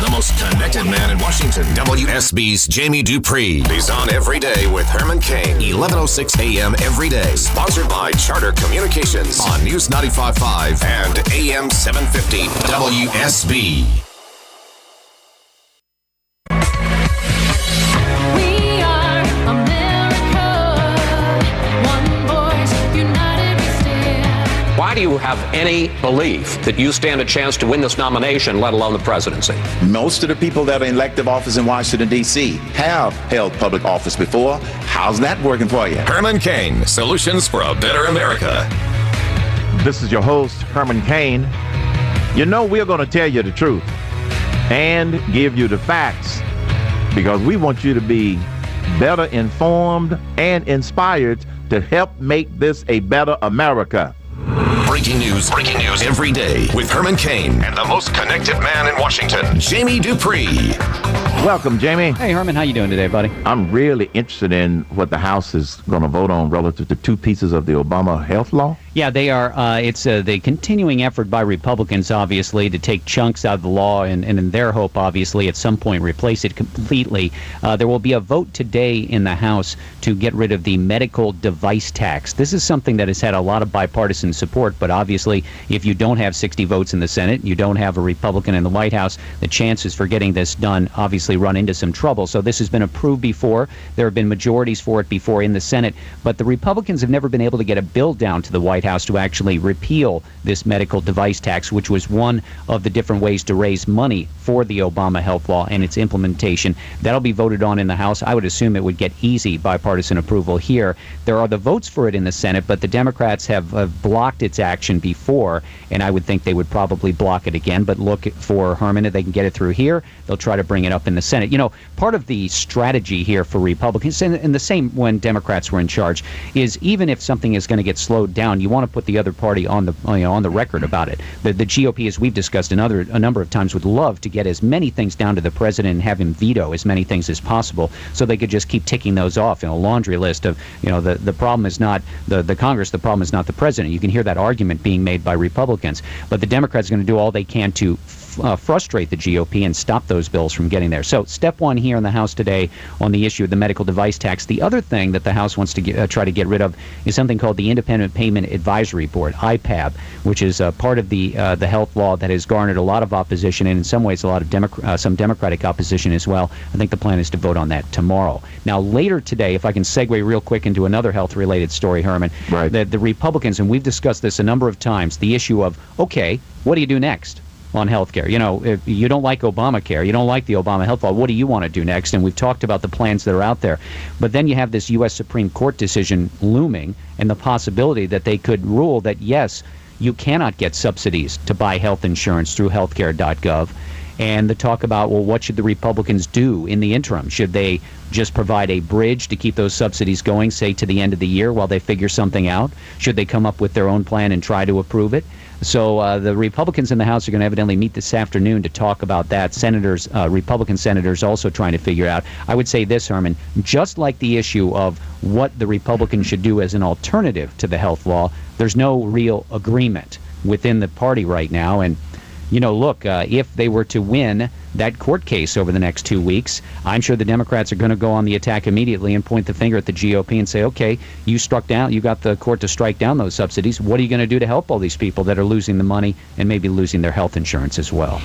the most connected man in Washington, WSB's Jamie Dupree. He's on every day with Herman Cain, 11:06 a.m. every day. Sponsored by Charter Communications on News 95.5 and AM 750 WSB. Why do you have any belief that you stand a chance to win this nomination, let alone the presidency? Most of the people that are in elective office in Washington, D.C. have held public office before. How's that working for you? Herman Cain, solutions for a better America. This is your host, Herman Cain. You know, we're going to tell you the truth and give you the facts because we want you to be better informed and inspired to help make this a better America. Breaking news, breaking news every day with Herman Cain and the most connected man in Washington, Jamie Dupree. Welcome, Jamie. Hey, Herman, how you doing today, buddy? I'm really interested in what the House is going to vote on relative to two pieces of the Obama health law. Yeah, they are. Uh, it's uh, the continuing effort by Republicans, obviously, to take chunks out of the law, and, and in their hope, obviously, at some point replace it completely. Uh, there will be a vote today in the House to get rid of the medical device tax. This is something that has had a lot of bipartisan support, but obviously, if you don't have 60 votes in the Senate, you don't have a Republican in the White House, the chances for getting this done obviously run into some trouble. So this has been approved before. There have been majorities for it before in the Senate, but the Republicans have never been able to get a bill down to the White House to actually repeal this medical device tax, which was one of the different ways to raise money for the Obama health law and its implementation. That'll be voted on in the House. I would assume it would get easy bipartisan approval here. There are the votes for it in the Senate, but the Democrats have uh, blocked its action before, and I would think they would probably block it again. But look for Herman if they can get it through here. They'll try to bring it up in the Senate. You know, part of the strategy here for Republicans, and, and the same when Democrats were in charge, is even if something is going to get slowed down, you want to put the other party on the you know, on the record about it. The, the GOP, as we've discussed another a number of times, would love to get as many things down to the president and have him veto as many things as possible, so they could just keep ticking those off in a laundry list of you know the the problem is not the the Congress, the problem is not the president. You can hear that argument being made by Republicans, but the Democrats are going to do all they can to uh, frustrate the GOP and stop those bills from getting there. So, step one here in the House today on the issue of the medical device tax. The other thing that the House wants to get, uh, try to get rid of is something called the Independent Payment Advisory Board (IPAB), which is uh, part of the uh, the health law that has garnered a lot of opposition and, in some ways, a lot of Democ- uh, some Democratic opposition as well. I think the plan is to vote on that tomorrow. Now, later today, if I can segue real quick into another health-related story, Herman, Right. the, the Republicans, and we've discussed this a number of times, the issue of okay, what do you do next? On health care. You know, if you don't like Obamacare, you don't like the Obama health law, what do you want to do next? And we've talked about the plans that are out there. But then you have this U.S. Supreme Court decision looming and the possibility that they could rule that, yes, you cannot get subsidies to buy health insurance through healthcare.gov. And the talk about, well, what should the Republicans do in the interim? Should they just provide a bridge to keep those subsidies going, say, to the end of the year while they figure something out? Should they come up with their own plan and try to approve it? So uh, the Republicans in the House are going to evidently meet this afternoon to talk about that. Senators, uh, Republican senators, also trying to figure out. I would say this, Herman, just like the issue of what the Republicans should do as an alternative to the health law, there's no real agreement within the party right now. And you know, look, uh, if they were to win that court case over the next two weeks, I'm sure the Democrats are going to go on the attack immediately and point the finger at the GOP and say, okay, you struck down, you got the court to strike down those subsidies. What are you going to do to help all these people that are losing the money and maybe losing their health insurance as well?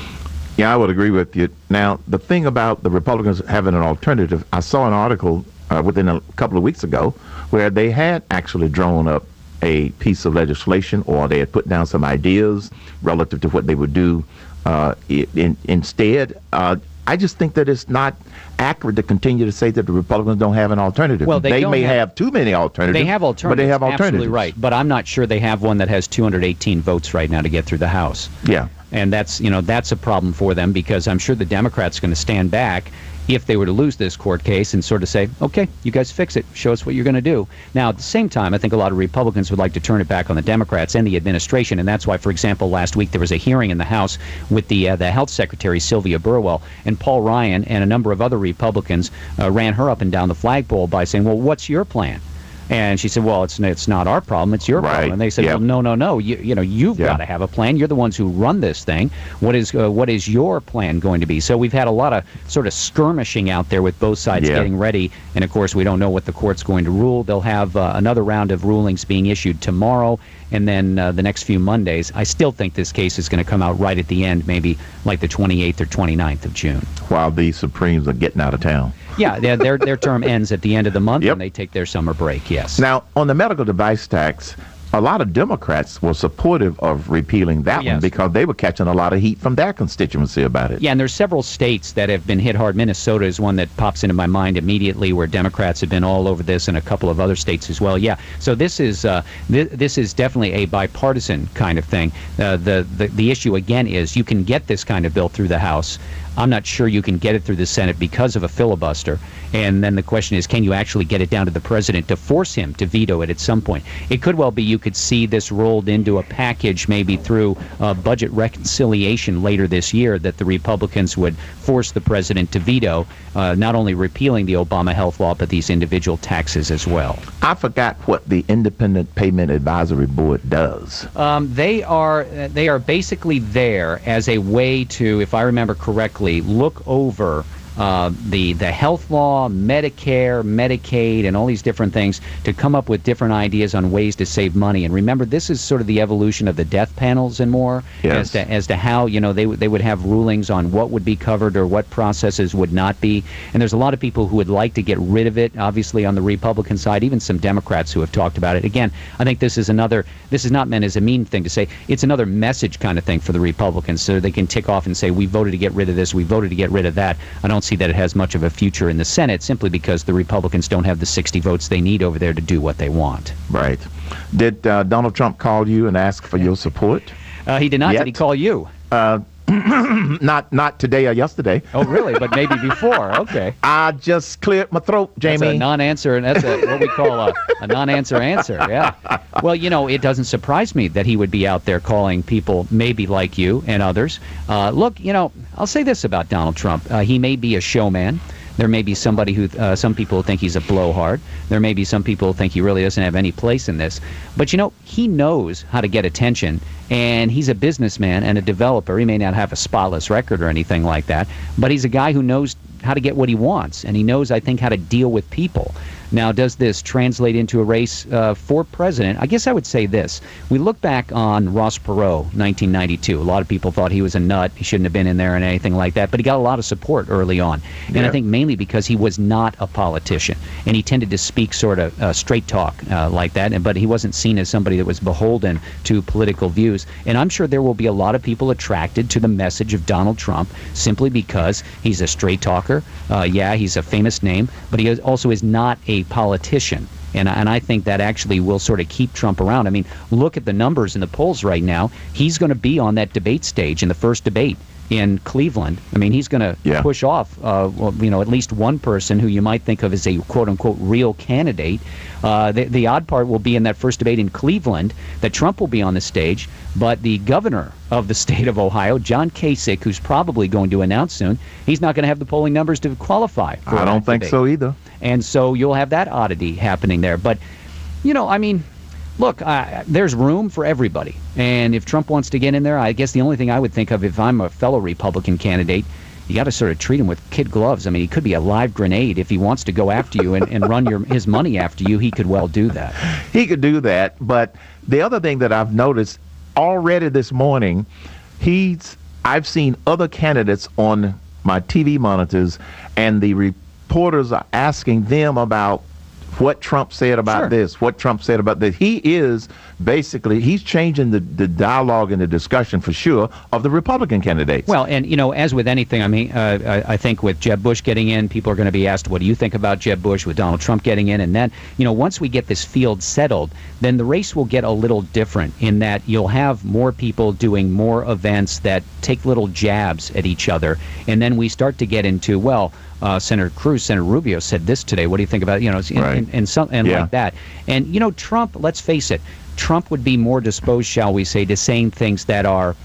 Yeah, I would agree with you. Now, the thing about the Republicans having an alternative, I saw an article uh, within a couple of weeks ago where they had actually drawn up a piece of legislation or they had put down some ideas relative to what they would do uh, in, instead. Uh, I just think that it's not accurate to continue to say that the Republicans don't have an alternative. Well, they don't may have- have, too many alternatives. They have alternatives. But they have alternatives. Absolutely right. But I'm not sure they have one that has 218 votes right now to get through the House. Yeah. And that's, you know, that's a problem for them because I'm sure the Democrats are going to stand back if they were to lose this court case and sort of say, okay, you guys fix it. Show us what you're going to do. Now, at the same time, I think a lot of Republicans would like to turn it back on the Democrats and the administration. And that's why, for example, last week there was a hearing in the House with the, uh, the health secretary, Sylvia Burwell, and Paul Ryan and a number of other Republicans uh, ran her up and down the flagpole by saying, well, what's your plan? And she said, "Well, it's it's not our problem; it's your Right. problem." And they said, Yep. "Well, no, no, no. You you know you've Yeah. got to have a plan. You're the ones who run this thing. What is uh, what is your plan going to be?" So we've had a lot of sort of skirmishing out there with both sides Yeah. getting ready, and of course we don't know what the court's going to rule. They'll have uh, another round of rulings being issued tomorrow, and then uh, the next few Mondays. I still think this case is going to come out right at the end, maybe like the 28th or 29th of June. While the Supremes are getting out of town. Yeah, their their, their term ends at the end of the month, Yep. and they take their summer break. Yes. Now, on the medical device tax, a lot of Democrats were supportive of repealing that Yes. one because they were catching a lot of heat from their constituency about it. Yeah, and there's several states that have been hit hard. Minnesota is one that pops into my mind immediately, where Democrats have been all over this, and a couple of other states as well. Yeah, so this is uh, th- this is definitely a bipartisan kind of thing. Uh, the, the the issue again is you can get this kind of bill through the House. I'm not sure you can get it through the Senate because of a filibuster. And then the question is, can you actually get it down to the president to force him to veto it at some point? It could well be you could see this rolled into a package maybe through uh, budget reconciliation later this year that the Republicans would force the president to veto uh, not only repealing the Obama health law, but these individual taxes as well. I forgot what the Independent Payment Advisory Board does. Um, they are they are basically there as a way to, if I remember correctly, look over uh, the the health law, Medicare, Medicaid, and all these different things to come up with different ideas on ways to save money. And remember, this is sort of the evolution of the death panels and more Yes. as to as to how you know they would- they would have rulings on what would be covered or what processes would not be. And there's a lot of people who would like to get rid of it. Obviously, on the Republican side, even some Democrats who have talked about it. Again, I think this is another. This is not meant as a mean thing to say. It's another message kind of thing for the Republicans, so they can tick off and say, "We voted to get rid of this. We voted to get rid of that." I don't see that it has much of a future in the Senate simply because the Republicans don't have the 60 votes they need over there to do what they want. Right. Did uh, Donald Trump call you and ask for your support? Uh, he did not. Yet. Did he call you? Not not today or yesterday. Oh, really? But maybe before. Okay. I just cleared my throat, That's a Jamie. non-answer, and that's a, what we call a, a non-answer answer. Yeah. Well, you know, it doesn't surprise me that he would be out there calling people maybe like you and others. Uh, look, you know, I'll say this about Donald Trump: uh, he may be a showman. There may be somebody who, uh, some people think he's a blowhard. There may be some people think he really doesn't have any place in this. But you know, he knows how to get attention, and he's a businessman and a developer. He may not have a spotless record or anything like that, but he's a guy who knows how to get what he wants, and he knows, I think, how to deal with people. Now, does this translate into a race uh, for president? I guess I would say this. We look back on Ross Perot, 1992. A lot of people thought he was a nut. He shouldn't have been in there and anything like that, but he got a lot of support early on. And I think mainly because he was not a politician, and he tended to speak sort of uh, straight talk uh, like that, and, but he wasn't seen as somebody that was beholden to political views. And I'm sure there will be a lot of people attracted to the message of Donald Trump simply because he's a straight talker. Uh, yeah, he's a famous name, but he also is not a politician. And, and I think that actually will sort of keep Trump around. I mean, look at the numbers in the polls right now. He's going to be on that debate stage in the first debate in Cleveland. I mean, he's going to Yeah. push off, uh, well, you know, at least one person who you might think of as a quote unquote real candidate. Uh, the, the odd part will be in that first debate in Cleveland that Trump will be on the stage, but the governor of the state of Ohio, John Kasich, who's probably going to announce soon, he's not going to have the polling numbers to qualify. I don't think debate. so either. And so you'll have that oddity happening there. But, you know, I mean, look, uh, there's room for everybody. And if Trump wants to get in there, I guess the only thing I would think of if I'm a fellow Republican candidate, you got to sort of treat him with kid gloves. I mean, he could be a live grenade. If he wants to go after you and, and run your his money after you, he could well do that. He could do that. But the other thing that I've noticed already this morning, he's I've seen other candidates on my TV monitors, and the reporters are asking them about what Trump said about Sure. this, what Trump said about this. He is basically he's changing the, the dialogue and the discussion for sure of the Republican candidates. Well, and you know, as with anything, I mean, uh, I, I think with Jeb Bush getting in, people are going to be asked, "What do you think about Jeb Bush?" With Donald Trump getting in, and then you know, once we get this field settled, then the race will get a little different in that you'll have more people doing more events that take little jabs at each other, and then we start to get into well. Uh, Senator Cruz, Senator Rubio said this today. What do you think about you know, and, Right. and, and some and Yeah. like that. And you know, Trump. Let's face it, Trump would be more disposed, shall we say, to saying things that are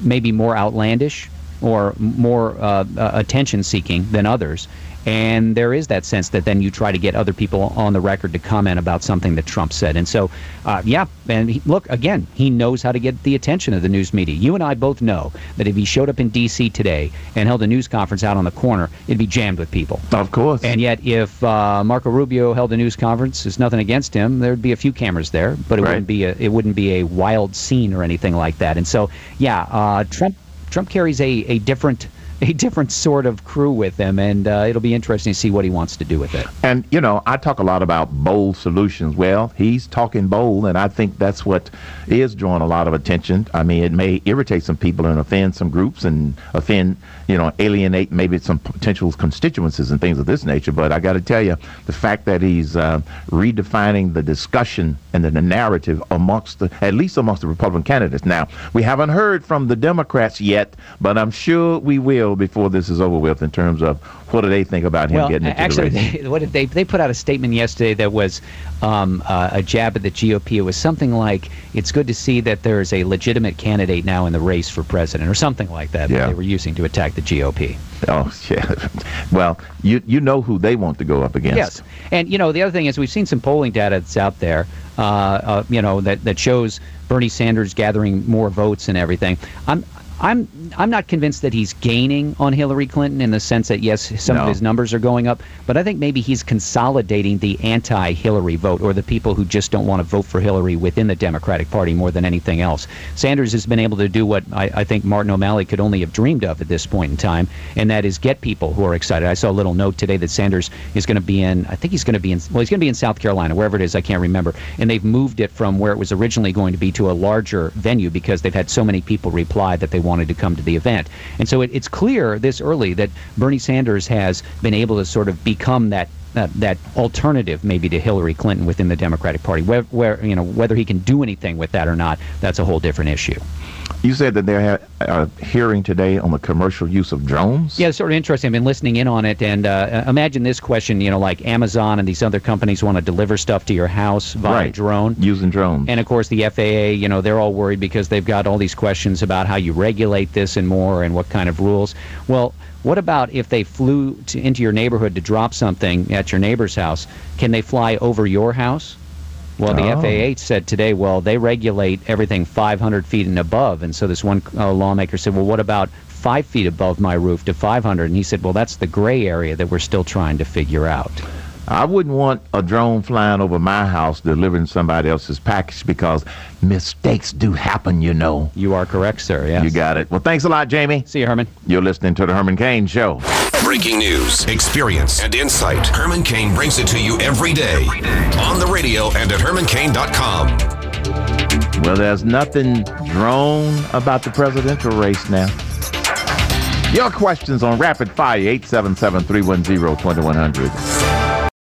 maybe more outlandish or more uh, uh, attention seeking than others. And there is that sense that then you try to get other people on the record to comment about something that Trump said. And so, uh, yeah, and he, look, again, he knows how to get the attention of the news media. You and I both know that if he showed up in D.C. today and held a news conference out on the corner, it'd be jammed with people. Of course. And yet, if uh, Marco Rubio held a news conference, there's nothing against him. There'd be a few cameras there, but it Right. wouldn't be a it wouldn't be a wild scene or anything like that. And so, yeah, uh, Trump Trump carries a, a different a different sort of crew with him, and uh, it'll be interesting to see what he wants to do with it. And, you know, I talk a lot about bold solutions. Well, he's talking bold, and I think that's what is drawing a lot of attention. I mean, it may irritate some people and offend some groups and offend, you know, alienate maybe some potential constituencies and things of this nature. But I got to tell you, the fact that he's uh, redefining the discussion and the, narrative amongst the, at least amongst the Republican candidates. Now, we haven't heard from the Democrats yet, but I'm sure we will before this is over with in terms of what do they think about him well, getting into actually, the race. they, what did they they put out a statement yesterday that was um, uh, a jab at the GOP. It was something like, "It's good to see that there is a legitimate candidate now in the race for president," or something like that. Yeah. That they were using to attack the GOP. Oh, yeah. Well, you you know who they want to go up against. Yes, and you know the other thing is we've seen some polling data that's out there, uh, uh, you know that that shows Bernie Sanders gathering more votes and everything. I'm. I'm I'm not convinced that he's gaining on Hillary Clinton in the sense that yes, some No. of his numbers are going up, but I think maybe he's consolidating the anti-Hillary vote or the people who just don't want to vote for Hillary within the Democratic Party more than anything else. Sanders has been able to do what I, I think Martin O'Malley could only have dreamed of at this point in time, and that is get people who are excited. I saw a little note today that Sanders is going to be in. I think he's going to be in. Well, he's going to be in South Carolina, wherever it is. I can't remember. And they've moved it from where it was originally going to be to a larger venue because they've had so many people reply that they wanted to come to the event. And so it, it's clear this early that Bernie Sanders has been able to sort of become that. That, that alternative maybe to Hillary Clinton within the Democratic Party, where, where you know whether he can do anything with that or not, that's a whole different issue. You said that they're ha- a hearing today on the commercial use of drones. Yeah, it's sort of interesting. I've been listening in on it, and uh, imagine this question: you know, like Amazon and these other companies want to deliver stuff to your house via right. drone. Using drones. And of course, the FAA, you know, they're all worried because they've got all these questions about how you regulate this and more and what kind of rules. Well, what about if they flew to, into your neighborhood to drop something at your neighbor's house? Can they fly over your house? Well, the Oh. FAA said today, well, they regulate everything 500 feet and above. And so this one uh, lawmaker said, well, what about five feet above my roof to 500? And he said, well, that's the gray area that we're still trying to figure out. I wouldn't want a drone flying over my house delivering somebody else's package because mistakes do happen, you know. You are correct, sir. Yes. You got it. Well, thanks a lot, Jamie. See you, Herman. You're listening to the Herman Cain Show. Breaking news, experience, and insight. Herman Cain brings it to you every day on the radio and at hermancain.com. Well, there's nothing drone about the presidential race now. Your questions on rapid fire 877 310 2100.